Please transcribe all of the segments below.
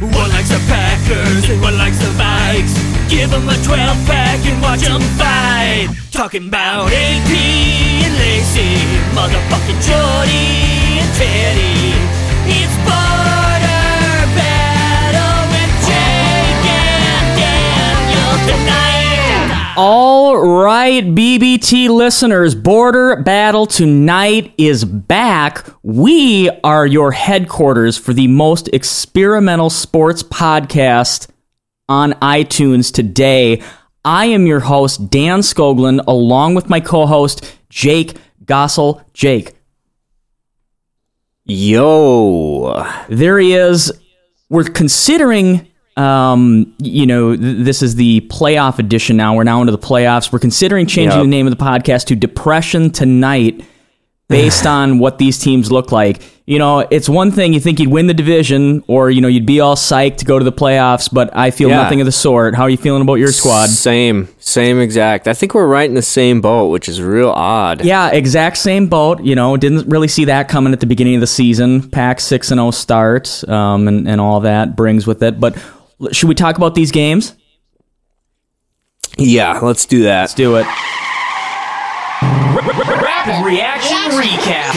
One likes the Packers and one likes the Vikes. Give them a 12 pack and watch them fight. Talking about AP and Lacy, motherfucking Jordy and Teddy. It's border battle with Jake and Daniel tonight. All right, BBT listeners, Border Battle Tonight is back. We are your headquarters for the most experimental sports podcast on iTunes today. I am your host, Dan Skoglund, along with my co host, Jake Gossel. Jake, Yo. there he is. We're considering, um, you know, th- this is the playoff edition now. We're now into the playoffs. We're considering changing Yep. the name of the podcast to Depression Tonight based on what these teams look like. You know, it's one thing you think you'd win the division or, you know, you'd be all psyched to go to the playoffs, but I feel Yeah. nothing of the sort. How are you feeling about your squad? Same. Same exact. I think we're right in the same boat, which is real odd. Yeah, exact same boat. You know, didn't really see that coming at the beginning of the season. Pack six and zero start, um, and and all that brings with it. But should we talk about these games? Yeah, let's do that. Let's do it. Rapid reaction recap.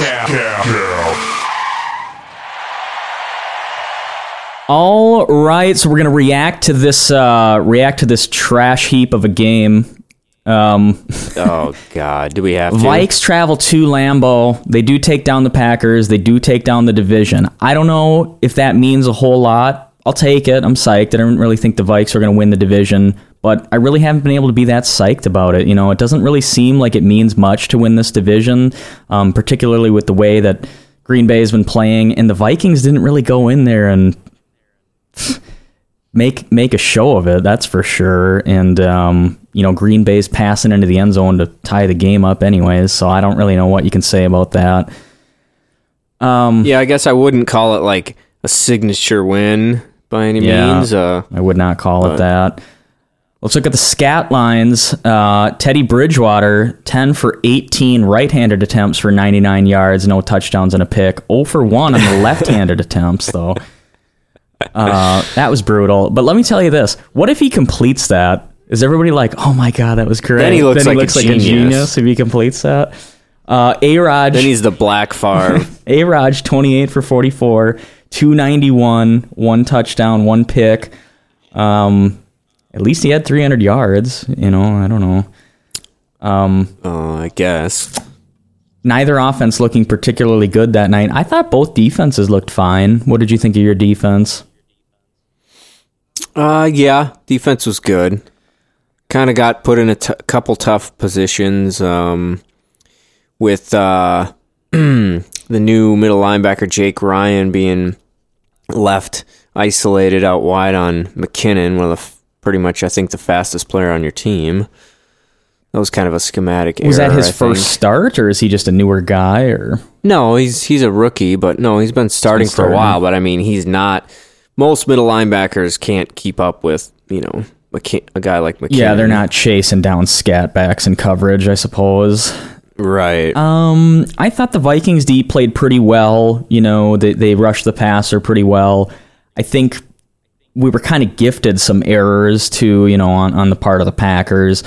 All right, so we're gonna react to this uh, react to this trash heap of a game. Um, oh God, do we have to? Vikes travel to Lambeau. They do take down the Packers. They do take down the division. I don't know if that means a whole lot. I'll take it. I'm psyched. I don't really think the Vikes are going to win the division, but I really haven't been able to be that psyched about it. You know, it doesn't really seem like it means much to win this division, um, particularly with the way that Green Bay has been playing, and the Vikings didn't really go in there and make make a show of it. That's for sure. And um, you know, Green Bay's passing into the end zone to tie the game up, anyways. So I don't really know what you can say about that. Um, Yeah, I guess I wouldn't call it like a signature win by any Yeah. means. Uh, I would not call it that. Let's look at the scat lines. Uh, Teddy Bridgewater, 10 for 18 right handed attempts for 99 yards, no touchdowns and a pick. 0 for 1 on the left handed attempts, though. Uh, that was brutal. But let me tell you this what if he completes that? Is everybody like, oh my God, that was great? Then he looks like a genius. genius if he completes that. Uh, A Raj. then he's the Black Favre. A Raj, 28 for 44, 291, one touchdown, one pick. Um, at least he had 300 yards. You know, I don't know. Um, oh, I guess. neither offense looking particularly good that night. I thought both defenses looked fine. What did you think of your defense? Uh, yeah, defense was good. Kind of got put in a t- couple tough positions. Um, with uh, the new middle linebacker Jake Ryan being left isolated out wide on McKinnon, one of the f- pretty much I think the fastest player on your team. That was kind of a schematic. Was that his I first think. start, or is he just a newer guy? Or No, he's he's a rookie, but no, he's been starting for starting. a while. But I mean, he's not. Most middle linebackers can't keep up with you know McK- a guy like McKinnon. yeah, they're not chasing down scat backs in coverage, I suppose. Right. Um, I thought the Vikings D played pretty well. You know, they they rushed the passer pretty well. I think we were kind of gifted some errors too. You know, on on the part of the Packers.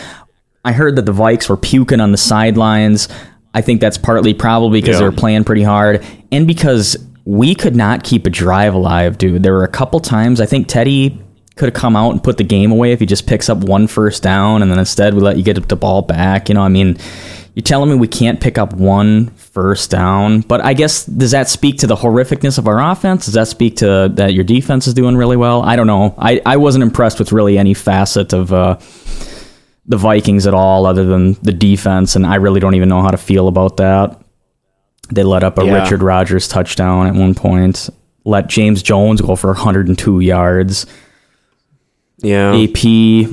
I heard that the Vikes were puking on the sidelines. I think that's partly probably because Yeah. they were playing pretty hard, and because we could not keep a drive alive, dude. There were a couple times I think Teddy could have come out and put the game away if he just picks up one first down, and then instead we let you get the ball back. You know, I mean, you're telling me we can't pick up one first down, but I guess does that speak to the horrificness of our offense? Does that speak to that your defense is doing really well? I don't know. I, I wasn't impressed with really any facet of uh, the Vikings at all, other than the defense, and I really don't even know how to feel about that. They let up a Yeah. Richard Rodgers touchdown at one point. Let James Jones go for 102 yards. Yeah. AP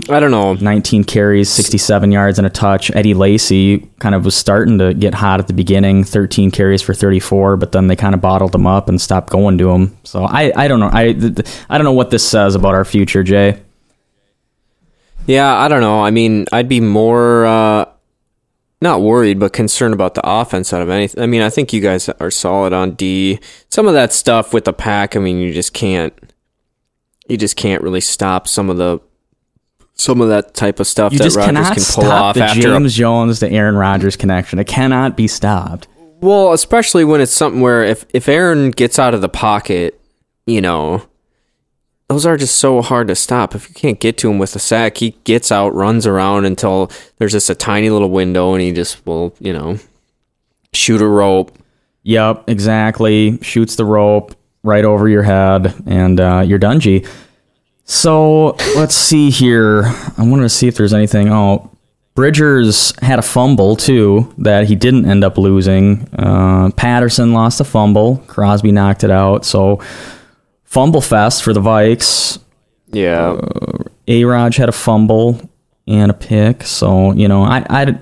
I don't know. 19 carries, 67 yards, and a touch. Eddie Lacy kind of was starting to get hot at the beginning, 13 carries for 34, but then they kind of bottled him up and stopped going to him. So I, I don't know. I, I don't know what this says about our future, Jay. Yeah, I don't know. I mean, I'd be more uh, not worried, but concerned about the offense out of anything. I mean, I think you guys are solid on D. Some of that stuff with the pack, I mean, you just can't. You just can't really stop some of the some of that type of stuff You that just Rodgers cannot can pull stop off the after. James Jones to Aaron Rodgers connection. It cannot be stopped. well, especially when it's something where if if Aaron gets out of the pocket, you know, those are just so hard to stop. If you can't get to him with a sack, he gets out, runs around until there's just a tiny little window, and he just will, you know, shoot a rope. Yep, exactly. Shoots the rope right over your head, and uh, you're G. So let's see here. I wanted to see if there's anything. Oh, Bridgers had a fumble too that he didn't end up losing. Uh, Patterson lost a fumble. Crosby knocked it out. So fumble fest for the Vikes. Yeah, A. Raj had a fumble and a pick. So you know, I, I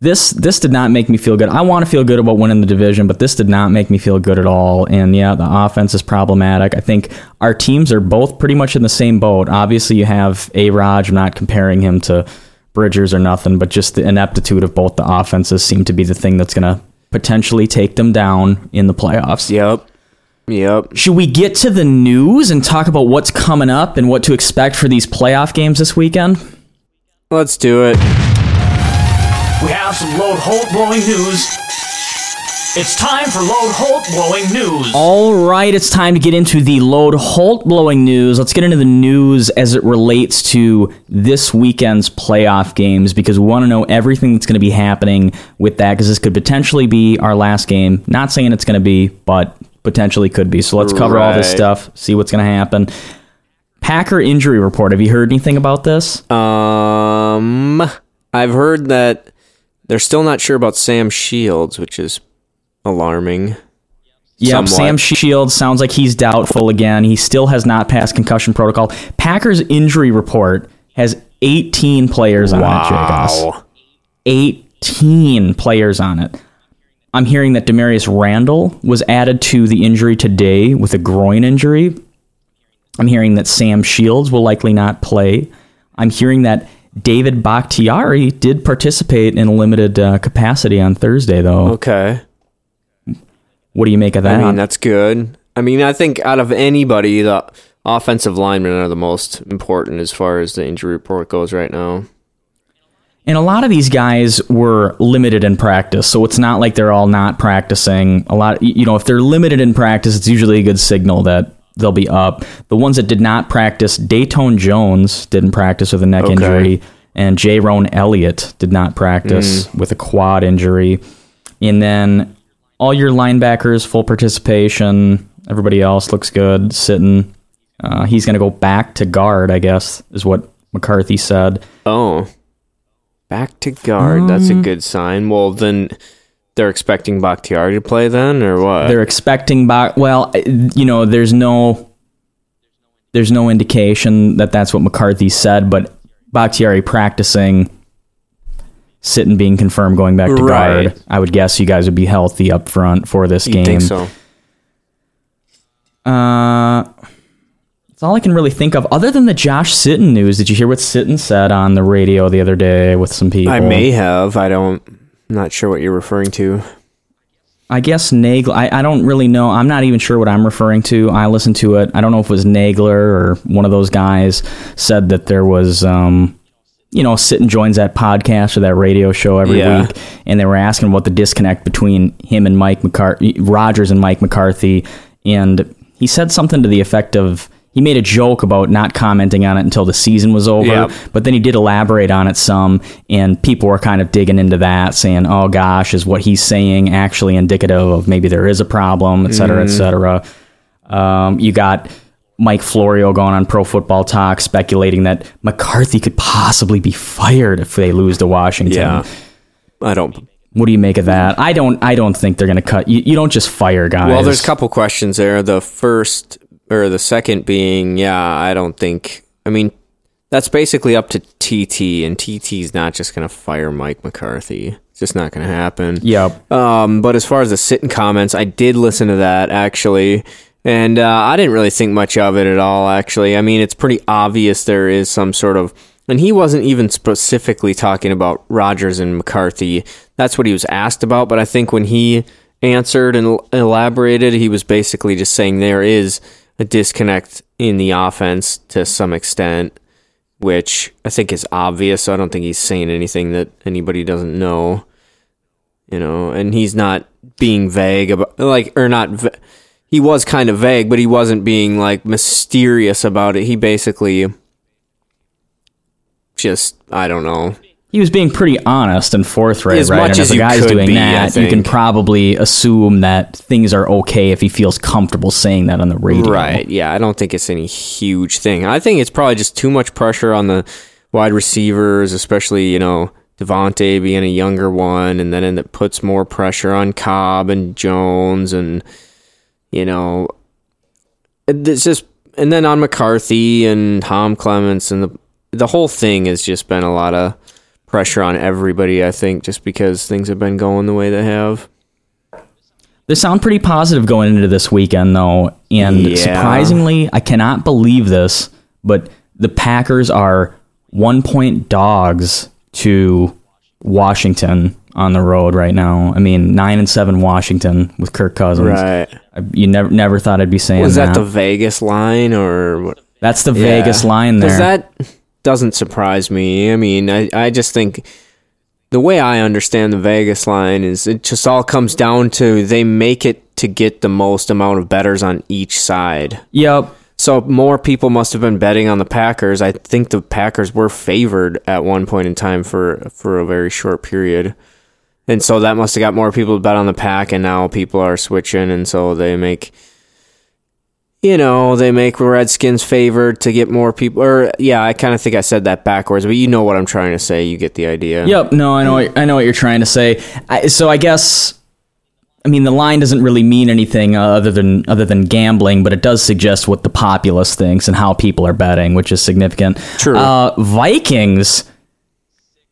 this this did not make me feel good. I want to feel good about winning the division, but this did not make me feel good at all. And yeah, the offense is problematic. I think our teams are both pretty much in the same boat. Obviously, you have A. Raj. I'm not comparing him to Bridgers or nothing, but just the ineptitude of both the offenses seem to be the thing that's going to potentially take them down in the playoffs. yep, yep. Should we get to the news and talk about what's coming up and what to expect for these playoff games this weekend? Let's do it. We have some Lode Holt blowing news. It's time for Lode Holt blowing news. All right, it's time to get into the Lode Holt blowing news. Let's get into the news as it relates to this weekend's playoff games because we want to know everything that's going to be happening with that because this could potentially be our last game. Not saying it's going to be, but potentially could be. So let's cover all this stuff, see what's going to happen. Packer injury report. Have you heard anything about this? Um, I've heard that they're still not sure about Sam Shields, which is alarming. Yep, somewhat. Sam Shields sounds like he's doubtful again. He still has not passed concussion protocol. Packers injury report has 18 players on it, Jacobs. Wow. 18 players on it. I'm hearing that Damarious Randall was added to the injury today with a groin injury. I'm hearing that Sam Shields will likely not play. I'm hearing that David Bakhtiari did participate in a limited uh, capacity on Thursday, though. Okay. What do you make of that? I mean, that's good. I mean, I think out of anybody, the offensive linemen are the most important as far as the injury report goes right now. And a lot of these guys were limited in practice, so it's not like they're all not practicing. A lot, you know, if they're limited in practice, it's usually a good signal that they'll be up. The ones that did not practice, Datone Jones didn't practice with a neck Okay. injury, and Jayrone Elliott did not practice with a quad injury. And then all your linebackers, full participation. Everybody else looks good, Sitton. Uh, he's going to go back to guard, I guess, is what McCarthy said. Oh, back to guard. That's Um, a good sign. Well, then they're expecting Bakhtiari to play then, or what? they're expecting back well you know there's no there's no indication that that's what mccarthy said but bakhtiari practicing sitton being confirmed going back to Right. guard i would guess you guys would be healthy up front for this you game think so? uh that's all i can really think of other than the josh sitton news did you hear what sitton said on the radio the other day with some people I may have. I don't. I'm not sure what you're referring to. I guess Nagler. I, I don't really know. I'm not even sure what I'm referring to. I listened to it. I don't know if it was Nagler or one of those guys said that there was, um, you know, Sitton joins that podcast or that radio show every Yeah. week, and they were asking what the disconnect between him and Mike McCarthy, Rodgers and Mike McCarthy, and he said something to the effect of. He made a joke about not commenting on it until the season was over, Yep. but then he did elaborate on it some, and people were kind of digging into that, saying, "Oh gosh, is what he's saying actually indicative of maybe there is a problem, et cetera, et cetera." Um, you got Mike Florio going on Pro Football Talk speculating that McCarthy could possibly be fired if they lose to Washington. Yeah. I don't. What do you make of that? I don't. I don't think they're going to cut. You, you don't just fire guys. Well, there's a couple questions there. The first or the second being, yeah, I don't think. I mean, that's basically up to TT, and TT's not just going to fire Mike McCarthy. It's just not going to happen. Yep. Um, but as far as the Sitton comments, I did listen to that actually, and uh, I didn't really think much of it at all. Actually, I mean, it's pretty obvious there is some sort of, and he wasn't even specifically talking about Rodgers and McCarthy. That's what he was asked about. But I think when he answered and elaborated, he was basically just saying there is a disconnect in the offense to some extent, which I think is obvious. So I don't think he's saying anything that anybody doesn't know. You know, and he's not being vague about like or not. He was kind of vague, but he wasn't being like mysterious about it. He basically just I don't know. He was being pretty honest and forthright, As right? much and as if a guy's doing be, that, you can probably assume that things are okay if he feels comfortable saying that on the radio. Right. Yeah, I don't think it's any huge thing. I think it's probably just too much pressure on the wide receivers, especially, you know, Davante being a younger one, and then it puts more pressure on Cobb and Jones and you know it's just and then on McCarthy and Tom Clements and the the whole thing has just been a lot of pressure on everybody, I think, just because things have been going the way they have. They sound pretty positive going into this weekend, though. And Yeah. surprisingly, I cannot believe this, but the Packers are one point dogs to Washington on the road right now. I mean, nine and seven Washington with Kirk Cousins. Right. I, you never never thought I'd be saying Was that. that the Vegas line or what? That's the Yeah. Vegas line there. Does that doesn't surprise me. I mean, I, I just think the way I understand the Vegas line is it just all comes down to they make it to get the most amount of betters on each side. yep. So more people must have been betting on the Packers. I think the Packers were favored at one point in time for for a very short period. And so that must have got more people to bet on the pack and now people are switching and so they make you know, they make Redskins favored to get more people or yeah, I kind of think I said that backwards, but you know what I'm trying to say, you get the idea. Yep. No, I know. What, I know what you're trying to say. I, so I guess, I mean, the line doesn't really mean anything uh, other than other than gambling, but it does suggest what the populace thinks and how people are betting, which is significant. True. Uh, Vikings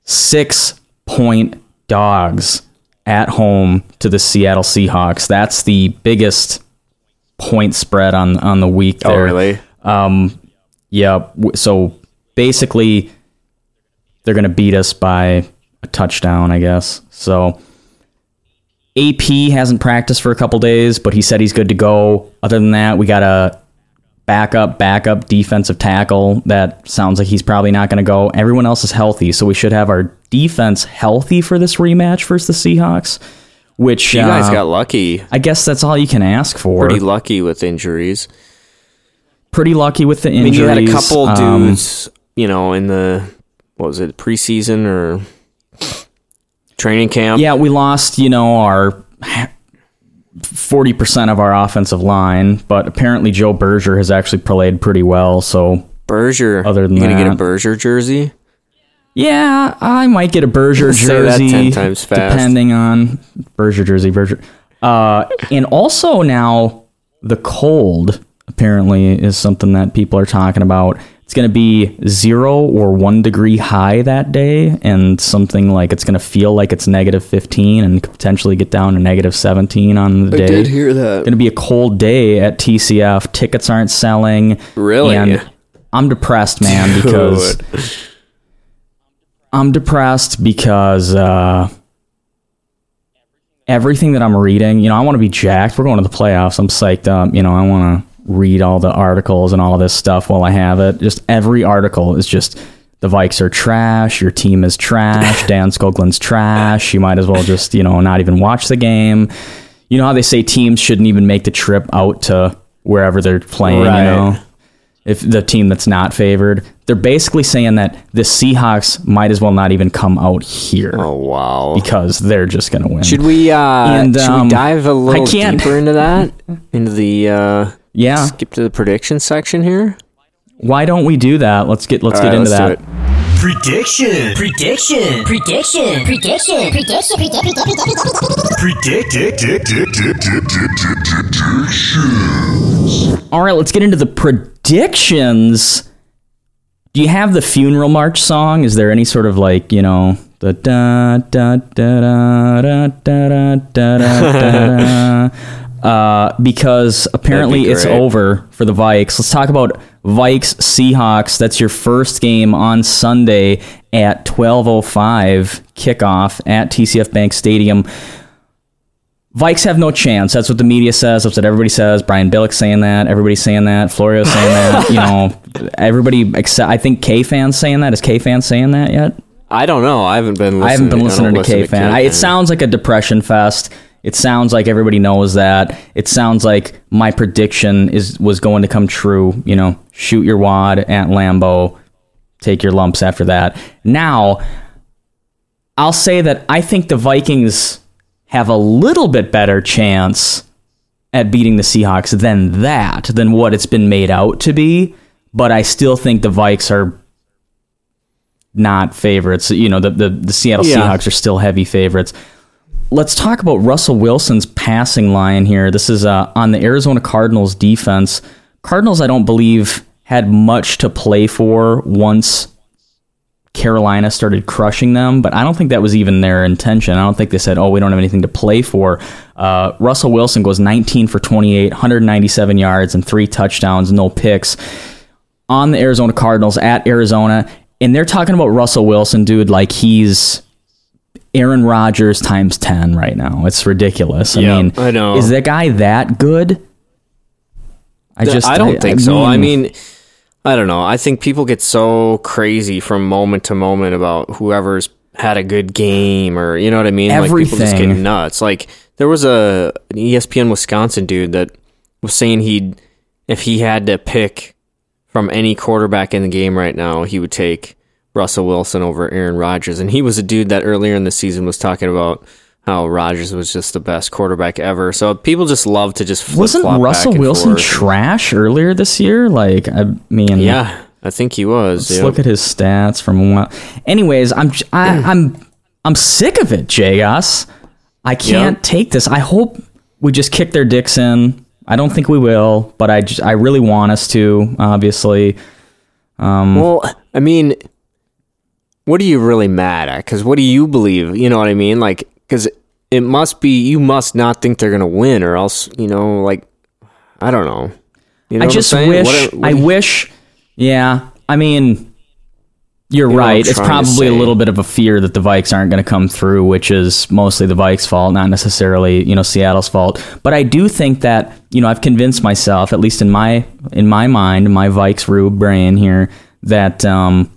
six point dogs at home to the Seattle Seahawks. That's the biggest point spread on on the week. Oh, There. really? Um, yeah. So basically, they're going to beat us by a touchdown, I guess. So AP hasn't practiced for a couple days, but he said he's good to go. Other than that, we got a backup, backup defensive tackle that sounds like he's probably not going to go. Everyone else is healthy, so we should have our defense healthy for this rematch versus the Seahawks. Which You guys uh, got lucky. I guess that's all you can ask for. Pretty lucky with injuries. Pretty lucky with the I mean, injuries. you had a couple Um, dudes, you know, in the what was it, preseason or training camp? Yeah, we lost, you know, our 40% of our offensive line, but apparently Joe Berger has actually played pretty well. So, Berger. Other than you gonna get a Berger jersey? Yeah, I might get a Berger Say that jersey 10 times fast. depending on Berger jersey, Berger. Uh, and also now the cold apparently is something that people are talking about. It's going to be zero or one degree high that day, and something like it's going to feel like it's negative 15 and potentially get down to negative 17 on the day. I did hear that. going to be a cold day at TCF. Tickets aren't selling. Really? And I'm depressed, man, because Dude. I'm depressed because uh, everything that I'm reading, you know, I want to be jacked. We're going to the playoffs. I'm psyched up. You know, I want to read all the articles and all this stuff while I have it. Just every article is just the Vikes are trash. Your team is trash. Dan Skoglund's trash. You might as well just, you know, not even watch the game. You know how they say teams shouldn't even make the trip out to wherever they're playing, Right. you know? If the team that's not favored, they're basically saying that the Seahawks might as well not even come out here Oh wow. because they're just going to win. Should we uh And, should um, we dive a little can't- deeper into that? into the uh yeah. skip to the prediction section here? Why don't we do that? Let's get let's All get right, into let's that. Do it. Prediction. Prediction. Prediction. Prediction. Prediction. Prediction. All right, let's get into the predictions. Do you have the funeral march song? Is there any sort of like, you know, the da da da da da da da da da da uh, because apparently be it's over for the Vikes. Let's talk about Vikes Seahawks. That's your first game on Sunday at 12:05 kickoff at TCF Bank Stadium. Vikes have no chance. That's what the media says. That's what everybody says. Brian Billick saying that. Everybody's saying that. Florio saying that. You know, everybody except I think KFAN's saying that. Is KFAN's saying that yet? I don't know. I haven't been. Listening, I haven't been listening to KFAN. It sounds like a depression fest. It sounds like everybody knows that. It sounds like my prediction is was going to come true. You know, shoot your wad at Lambeau, take your lumps after that. Now, I'll say that I think the Vikings have a little bit better chance at beating the Seahawks than that, than what it's been made out to be. But I still think the Vikes are not favorites. You know, the the, the Seattle Yeah. Seahawks are still heavy favorites. Let's talk about Russell Wilson's passing line here. This is uh, on the Arizona Cardinals defense. Cardinals, I don't believe, had much to play for once Carolina started crushing them, but I don't think that was even their intention. I don't think they said, oh, we don't have anything to play for. Uh, Russell Wilson goes 19 for 28, 197 yards, and three touchdowns, no picks on the Arizona Cardinals at Arizona. And they're talking about Russell Wilson, dude, like he's Aaron Rodgers times 10 right now. It's ridiculous. I Yeah, mean, I know. is that guy that good? I just I don't think so. I mean, I don't know. I think people get so crazy from moment to moment about whoever's had a good game or you know what I mean. Like people just get nuts. Like there was a an ESPN Wisconsin dude that was saying he'd if he had to pick from any quarterback in the game right now, he would take Russell Wilson over Aaron Rodgers. And he was a dude that earlier in the season was talking about how Rodgers was just the best quarterback ever. So people just love to just flip wasn't Russell Wilson trash earlier this year? Like, I mean, Yeah, I think he was. Let's yeah. look at his stats from a while. Anyways, I'm I, I'm I'm sick of it, Jagos. I can't Yeah. take this. I hope we just kick their dicks in. I don't think we will, but I just, I really want us to. Obviously, Um, Well, I mean, what are you really mad at? Because what do you believe? You know what I mean? Like, because it must be you must not think they're gonna win, or else you know, like, I don't know. You know I just wish. What are- what I you- wish. Yeah, I mean, you're You know right. It's probably a little bit of a fear that the Vikes aren't going to come through, which is mostly the Vikes' fault, not necessarily you know Seattle's fault. But I do think that you know I've convinced myself, at least in my in my mind, my Vikes Rube brain here, that um,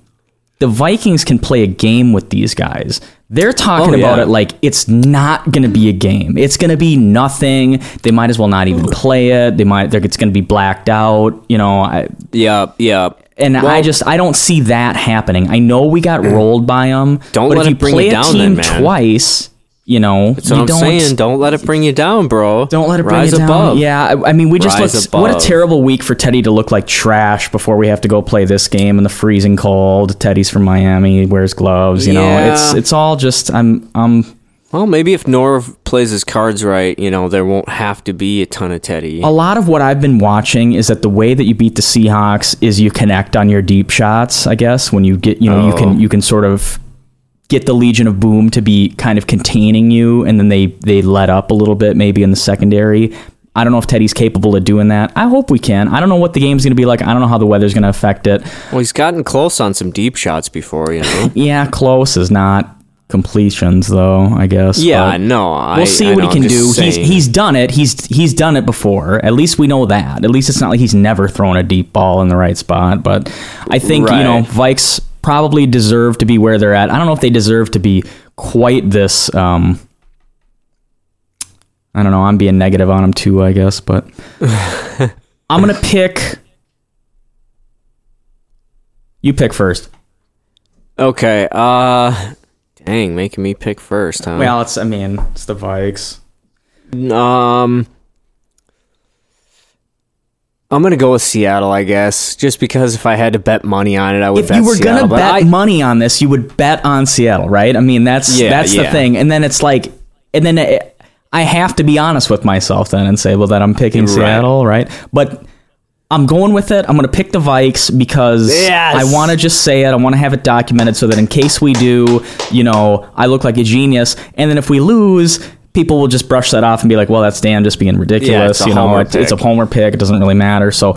the Vikings can play a game with these guys. They're talking Oh, about yeah. it like it's not going to be a game. It's going to be nothing. They might as well not even play it. They might. they're- It's going to be blacked out. You know. I, yeah, yeah. and I just I don't see that happening. I know we got mm. rolled by them. Don't but let if you it bring play a down team then, man. twice, you know, That's you what I'm don't saying. Don't let it bring you down, bro. don't let it bring Rise you down. above. Yeah, I, I mean, we just Rise looked. What a terrible week for Teddy to look like trash before we have to go play this game in the freezing cold. Teddy's from Miami, wears gloves. You know, it's it's all just I'm I'm Well, maybe if Norv plays his cards right, you know, there won't have to be a ton of Teddy. a lot of what I've been watching is that the way that you beat the Seahawks is you connect on your deep shots. I guess when you get, you know, you Oh. can you can sort of get the Legion of Boom to be kind of containing you, and then they they let up a little bit maybe in the secondary. I don't know if Teddy's capable of doing that. I hope we can. I don't know what the game's going to be like. I don't know how the weather's going to affect it. Well, he's gotten close on some deep shots before, you know. Yeah, close is not completions though. I guess. yeah, no. I, We'll see I what know, he can do. just He's he's done it. He's he's done it before. At least we know that. At least it's not like he's never thrown a deep ball in the right spot. But I think you know Vikes probably deserve to be where they're at. I don't know if they deserve to be quite this. Um, I don't know. I'm being negative on them too, I guess. But I'm gonna pick. You pick first. Okay. Uh, dang, making me pick first, huh? Well, it's I mean it's the Vikes. Um, I'm gonna go with Seattle, I guess, just because if I had to bet money on it, I would. if bet you were Seattle, gonna bet I- money on this, you would bet on Seattle, right? I mean, that's Yeah, that's the thing. And then it's like, and then it, I have to be honest with myself then and say, well, that I'm picking Right. Seattle, right? But I'm going with it. I'm going to pick the Vikes because Yes. I want to just say it. I want to have it documented so that in case we do, you know, I look like a genius. And then if we lose, people will just brush that off and be like, well, that's Dan just being ridiculous. a you know, it- it's a homer pick. It doesn't really matter. So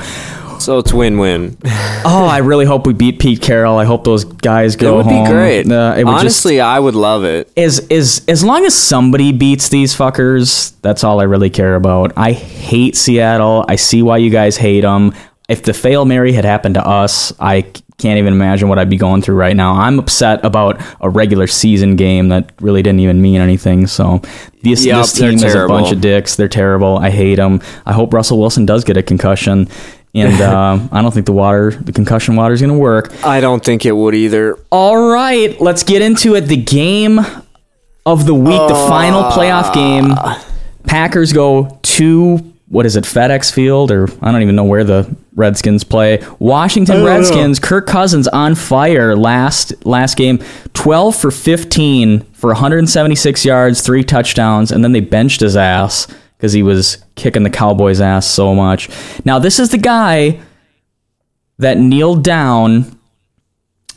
So it's win-win. Oh, I really hope we beat Pete Carroll. I hope those guys go. It go would home. be great. Uh, it would Honestly, I would love it. just as as as long as somebody beats these fuckers, that's all I really care about. I hate Seattle. I see why you guys hate them. If the fail Mary had happened to us, I can't even imagine what I'd be going through right now. I'm upset about a regular season game that really didn't even mean anything. So this, Yep, this team is a bunch of dicks. They're terrible. I hate them. I hope Russell Wilson does get a concussion. And uh, I don't think the water, the concussion water, is going to work. I don't think it would either. All right, let's get into it. The game of the week, the final playoff game. Packers go to what is it, FedEx Field, or I don't even know where the Redskins play. Washington oh. Redskins. Kirk Cousins on fire last last game, twelve for fifteen for 176 yards, three touchdowns, and then they benched his ass because he was kicking the Cowboys' ass so much. Now this is the guy that kneeled down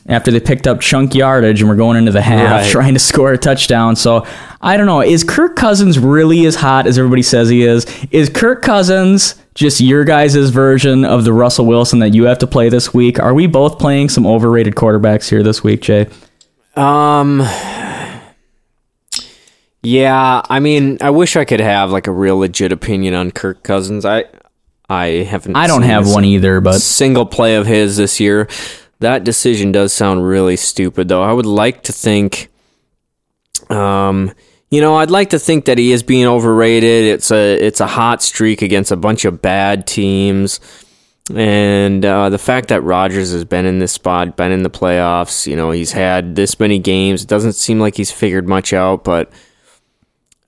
after they picked up chunk yardage and we're going into the half Right. trying to score a touchdown. So I don't know. Is Kirk Cousins really as hot as everybody says he is? Is Kirk Cousins just your guys' version of the Russell Wilson that you have to play this week? Are we both playing some overrated quarterbacks here this week, Jay? Um. Yeah, I mean, I wish I could have like a real legit opinion on Kirk Cousins. I I haven't. I don't seen have one either, but single play of his this year. That decision does sound really stupid, though. I would like to think, um, you know, I'd like to think that he is being overrated. It's a it's a hot streak against a bunch of bad teams, and uh, the fact that Rodgers has been in this spot, been in the playoffs, you know, he's had this many games. It doesn't seem like he's figured much out, but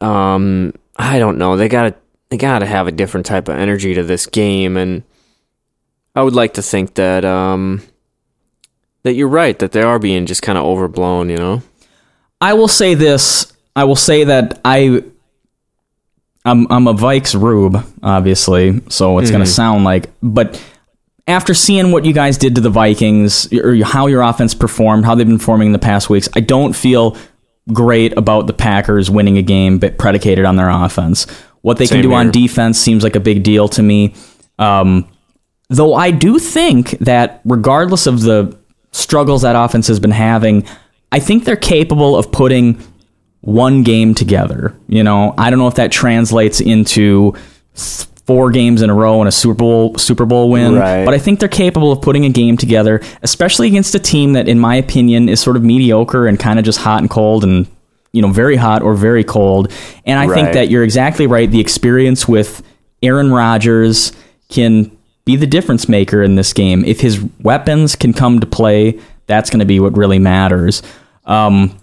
um, I don't know. They gotta they gotta have a different type of energy to this game, and I would like to think that um that you're right that they are being just kind of overblown. You know. I will say this. I will say that I I'm I'm a Vikes rube, obviously, so it's going to sound like but after seeing what you guys did to the Vikings or how your offense performed, how they've been performing in the past weeks, I don't feel great about the Packers winning a game but predicated on their offense. What they can Same do on defense seems like a big deal to me. Um, though I do think that regardless of the struggles that offense has been having, I think they're capable of putting one game together. You know, I don't know if that translates into four games in a row and a Super Bowl Super Bowl win, Right. but I think they're capable of putting a game together, especially against a team that, in my opinion, is sort of mediocre and kind of just hot and cold and you know very hot or very cold. And I think that you're exactly right. The experience with Aaron Rodgers can be the difference maker in this game. If his weapons can come to play, that's going to be what really matters. Um,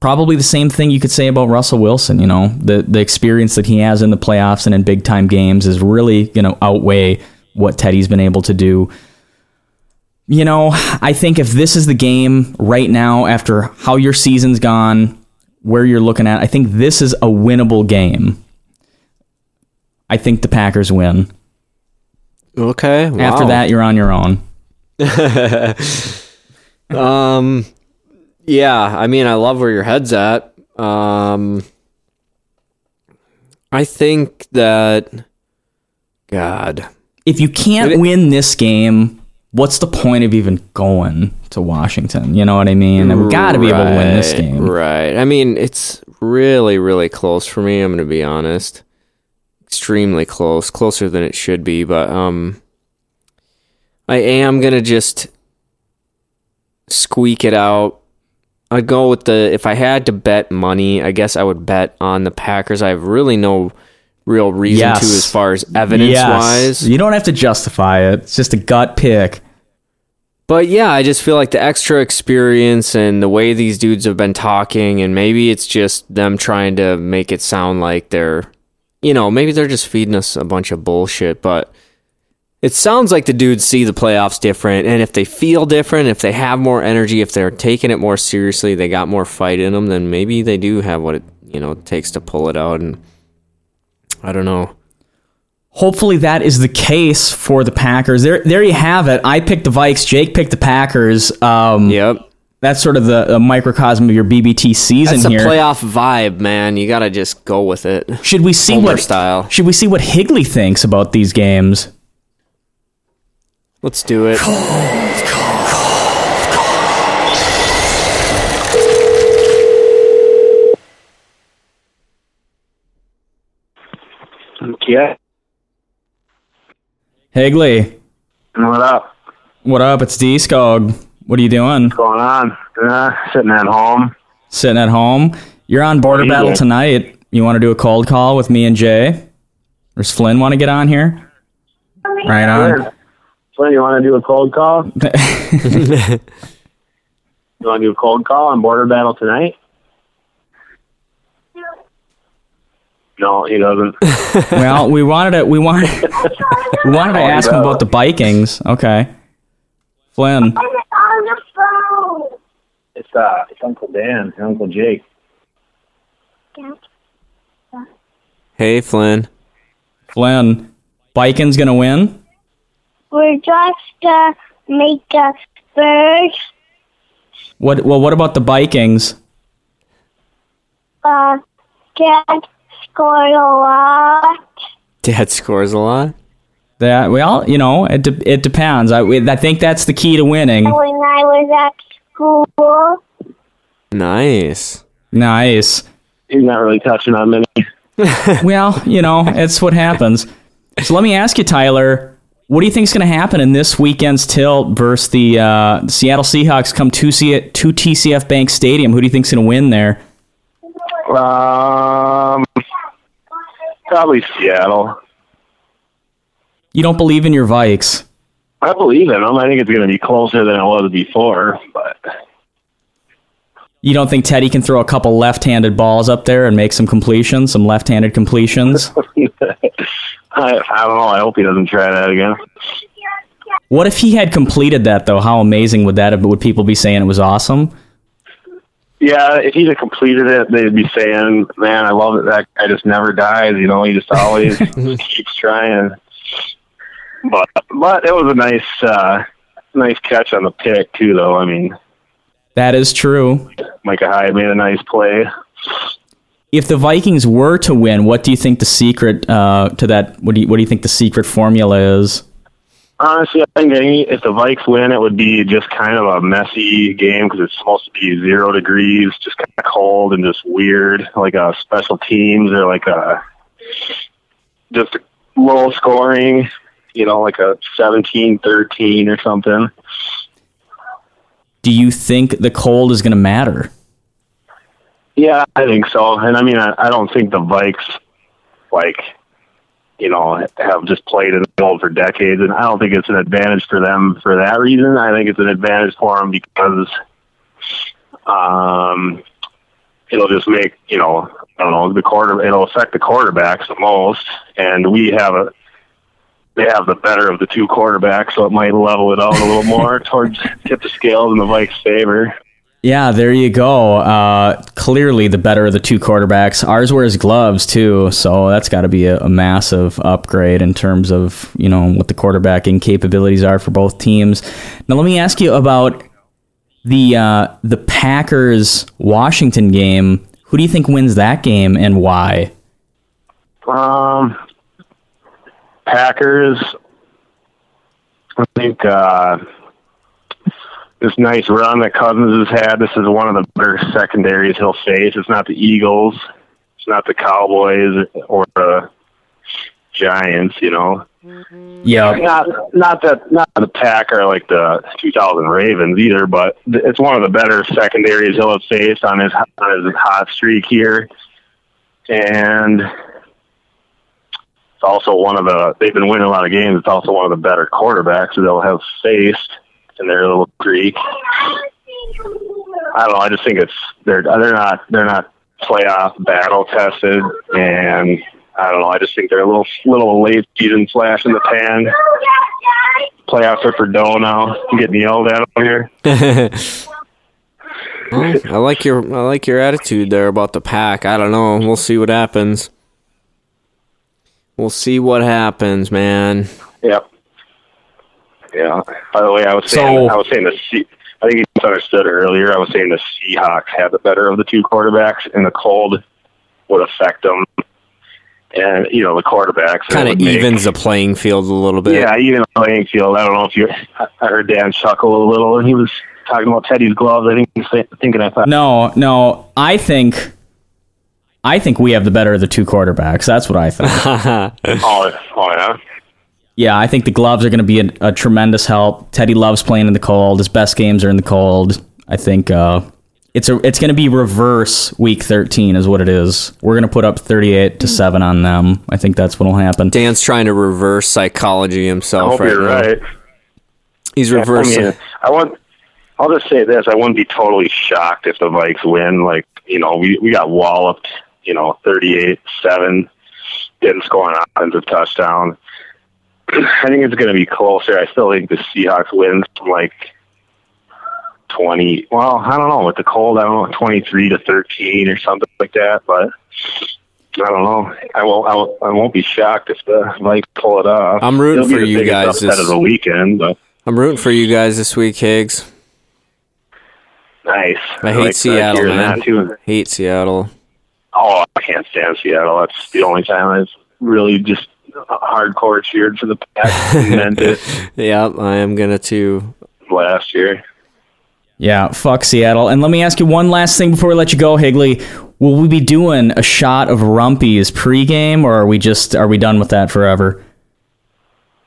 probably the same thing you could say about Russell Wilson. You know, the the experience that he has in the playoffs and in big time games is really going to outweigh what Teddy's been able to do. You know, I think if this is the game right now, after how your season's gone, where you're looking at, I think this is a winnable game. I think the Packers win. Okay. After that, you're on your own. um, yeah. I mean, I love where your head's at. Um, I think that. God. If you can't It- win this game, what's the point of even going to Washington? You know what I mean? And we've got to be able to win this game. Right. I mean, it's really, really close for me. I'm going to be honest. Extremely close, closer than it should be. But um, I am going to just squeak it out. I'd go with the. If I had to bet money, I guess I would bet on the Packers. I have really no real reason Yes. to as far as evidence Yes. wise. You don't have to justify it. It's just a gut pick. But yeah, I just feel like the extra experience and the way these dudes have been talking, and maybe it's just them trying to make it sound like they're, you know, maybe they're just feeding us a bunch of bullshit. But it sounds like the dudes see the playoffs different, and if they feel different, if they have more energy, if they're taking it more seriously, they got more fight in them, then maybe they do have what it you know takes to pull it out. And I don't know. Hopefully that is the case for the Packers. There, there you have it. I picked the Vikes. Jake picked the Packers. Um, Yep. That's sort of the, the microcosm of your BBT season That's a here. playoff vibe, man. You gotta just go with it. should we see Homer what style. Should we see what Higley thinks about these games? Let's do it. Yeah. Higley, What up? what up? It's D Skog. What are you doing? What's going on? Uh, sitting at home. Sitting at home. You're on Border you Battle doing? tonight. You want to do a cold call with me and Jay? Does Flynn want to get on here? Right on. Flynn, Flynn, you want to do a cold call? You want to do a cold call on Border Battle tonight? No, he doesn't. well, we wanted to we wanted we wanted to ask him about the Vikings. Okay. Flynn. It's uh, it's Uncle Dan, and Uncle Jake. Hey, Flynn. Flynn. Vikings gonna win? We're just uh, make a bird. What well what about the Vikings? Uh, Dad scored a lot. Dad scores a lot. That well, you know, it de- it depends. I I think that's the key to winning. When I was at school, Nice. Nice. He's not really touching on many. Well, you know, it's what happens. So let me ask you, Tyler, what do you think is going to happen in this weekend's tilt versus the uh, Seattle Seahawks come to, C- to TCF Bank Stadium? Who do you think's going to win there? Um, probably Seattle. You don't believe in your Vikes. I believe in them. I think it's going to be closer than it was before, but You don't think Teddy can throw a couple left-handed balls up there and make some completions, some left-handed completions? I, I don't know. I hope he doesn't try that again. what if he had completed that though? How amazing would that have? Would people be saying it was awesome? Yeah, if he'd have completed it, they'd be saying, "Man, I love it. That guy just never dies. You know, he just always keeps trying." But but it was a nice uh, nice catch on the pick too, though. I mean, That is true. Micah Hyde made a nice play. If the Vikings were to win, what do you think the secret uh, to that? What do you what do you think the secret formula is? Honestly, I think any, if the Vikes win, it would be just kind of a messy game because it's supposed to be zero degrees, just kind of cold and just weird, like a special teams or like a just low scoring, you know, like a 17-13 or something. Do you think the cold is going to matter? Yeah, I think so. And I mean, I, I don't think the Vikes, like, you know, have just played in the cold for decades, and I don't think it's an advantage for them for that reason. I think it's an advantage for them because, um, it'll just make you know, I don't know, the quarter. It'll affect the quarterbacks the most, and we have a. They have the better of the two quarterbacks, so it might level it out a little more towards tip the scales in the Vikes' favor. Yeah, there you go. Uh, clearly, the better of the two quarterbacks. Ours wears gloves too, so that's got to be a, a massive upgrade in terms of you know what the quarterbacking capabilities are for both teams. Now, let me ask you about the uh, the Packers Washington game. Who do you think wins that game and why? Um, Packers. I think uh, this nice run that Cousins has had. This is one of the better secondaries he'll face. It's not the Eagles. It's not the Cowboys or the Giants. You know, Yeah, not not that not the Pack are like the 2000 Ravens either, but it's one of the better secondaries he'll have faced on his on his hot streak here, and it's also one of the they've been winning a lot of games. It's also one of the better quarterbacks they'll have faced in their little streak. I don't know. I just think it's they're they're not they're not playoff battle tested, and I don't know. I just think they're a little little late season flash in the pan. Playoffs are for dough now. I'm getting yelled at over here. I like your I like your attitude there about the pack. I don't know. We'll see what happens. We'll see what happens, man. Yep. Yeah. By the way, I was saying So- I was saying the C- I think you misunderstood earlier. I was saying the Seahawks have the better of the two quarterbacks, and the cold would affect them and you know the quarterbacks Kind of would make- evens the playing field a little bit. Yeah, even the playing field. I don't know if you. I heard Dan chuckle a little, and he was talking about Teddy's gloves. I think he's th- thinking I thought. No, no. I think, I think we have the better of the two quarterbacks. That's what I think. Oh, oh yeah. yeah, I think the gloves are going to be a, a tremendous help. Teddy loves playing in the cold. His best games are in the cold. I think uh, it's a it's going to be reverse week 13 is what it is. We're going to put up 38 to 7 on them. I think that's what will happen. Dan's trying to reverse psychology I himself hope right you're now. right. He's I reversing. mean, I want. I'll just say this: I wouldn't be totally shocked if the Vikes win. Like you know, we we got walloped. You know, thirty-eight-seven. Didn't score an offensive touchdown. I think it's going to be closer. I still think the Seahawks wins from like twenty. Well, I don't know with the cold. I don't know, twenty-three to thirteen or something like that. But I don't know. I won't. I won't, I won't be shocked if the Vikes pull it off. I'm rooting for you guys this- of the weekend, but. I'm rooting for you guys this week, Higgs. Nice. I hate like, uh, Seattle, man. Hate Seattle. Oh, I can't stand Seattle. That's the only time I've really just hardcore cheered for the Pats and meant it Yeah, I am gonna too. last year. Yeah, fuck Seattle. And let me ask you one last thing before we let you go, Higley. Will we be doing a shot of Rumpy's pregame, or are we just are we done with that forever?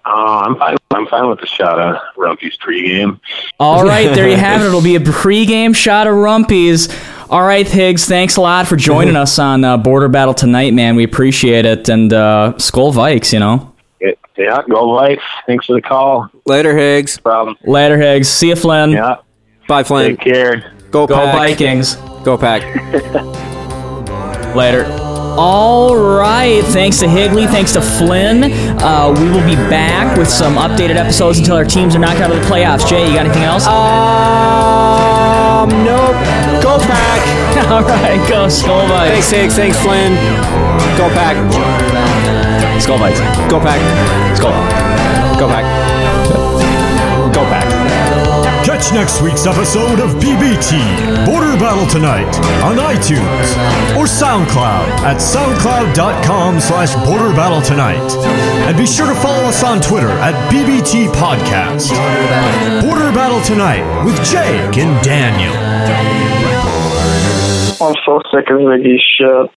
Uh, I'm fine. I'm fine with the shot of Rumpy's pregame. All right, there you have it. It'll be a pregame shot of Rumpy's. All right, Higgs, thanks a lot for joining us on uh, Border Battle tonight, man. We appreciate it. And uh, Skol Vikes, you know. It, yeah, go Vikes. Thanks for the call. Later, Higgs. Problem. Later, Higgs. See you, Flynn. Yeah. Bye, Flynn. Take care. Go, Go Pack. Vikings. Go Pack. Later. All right. Thanks to Higley. Thanks to Flynn. Uh, we will be back with some updated episodes until our teams are knocked out of the playoffs. Jay, you got anything else? Um, nope. Go Pack. All right. Go Skol Bites. Thanks, Vikes. Higgs. Thanks, Flynn. Go Pack. Skol Vikes. Go Pack. Skol. Go Pack. Go Pack. Catch next week's episode of BBT Border Battle Tonight on iTunes or SoundCloud at soundcloud.com slash border battle tonight. And be sure to follow us on Twitter at BBT Podcast. Border Battle Tonight with Jake and Daniel. I'm so sick of Ziggy's shit.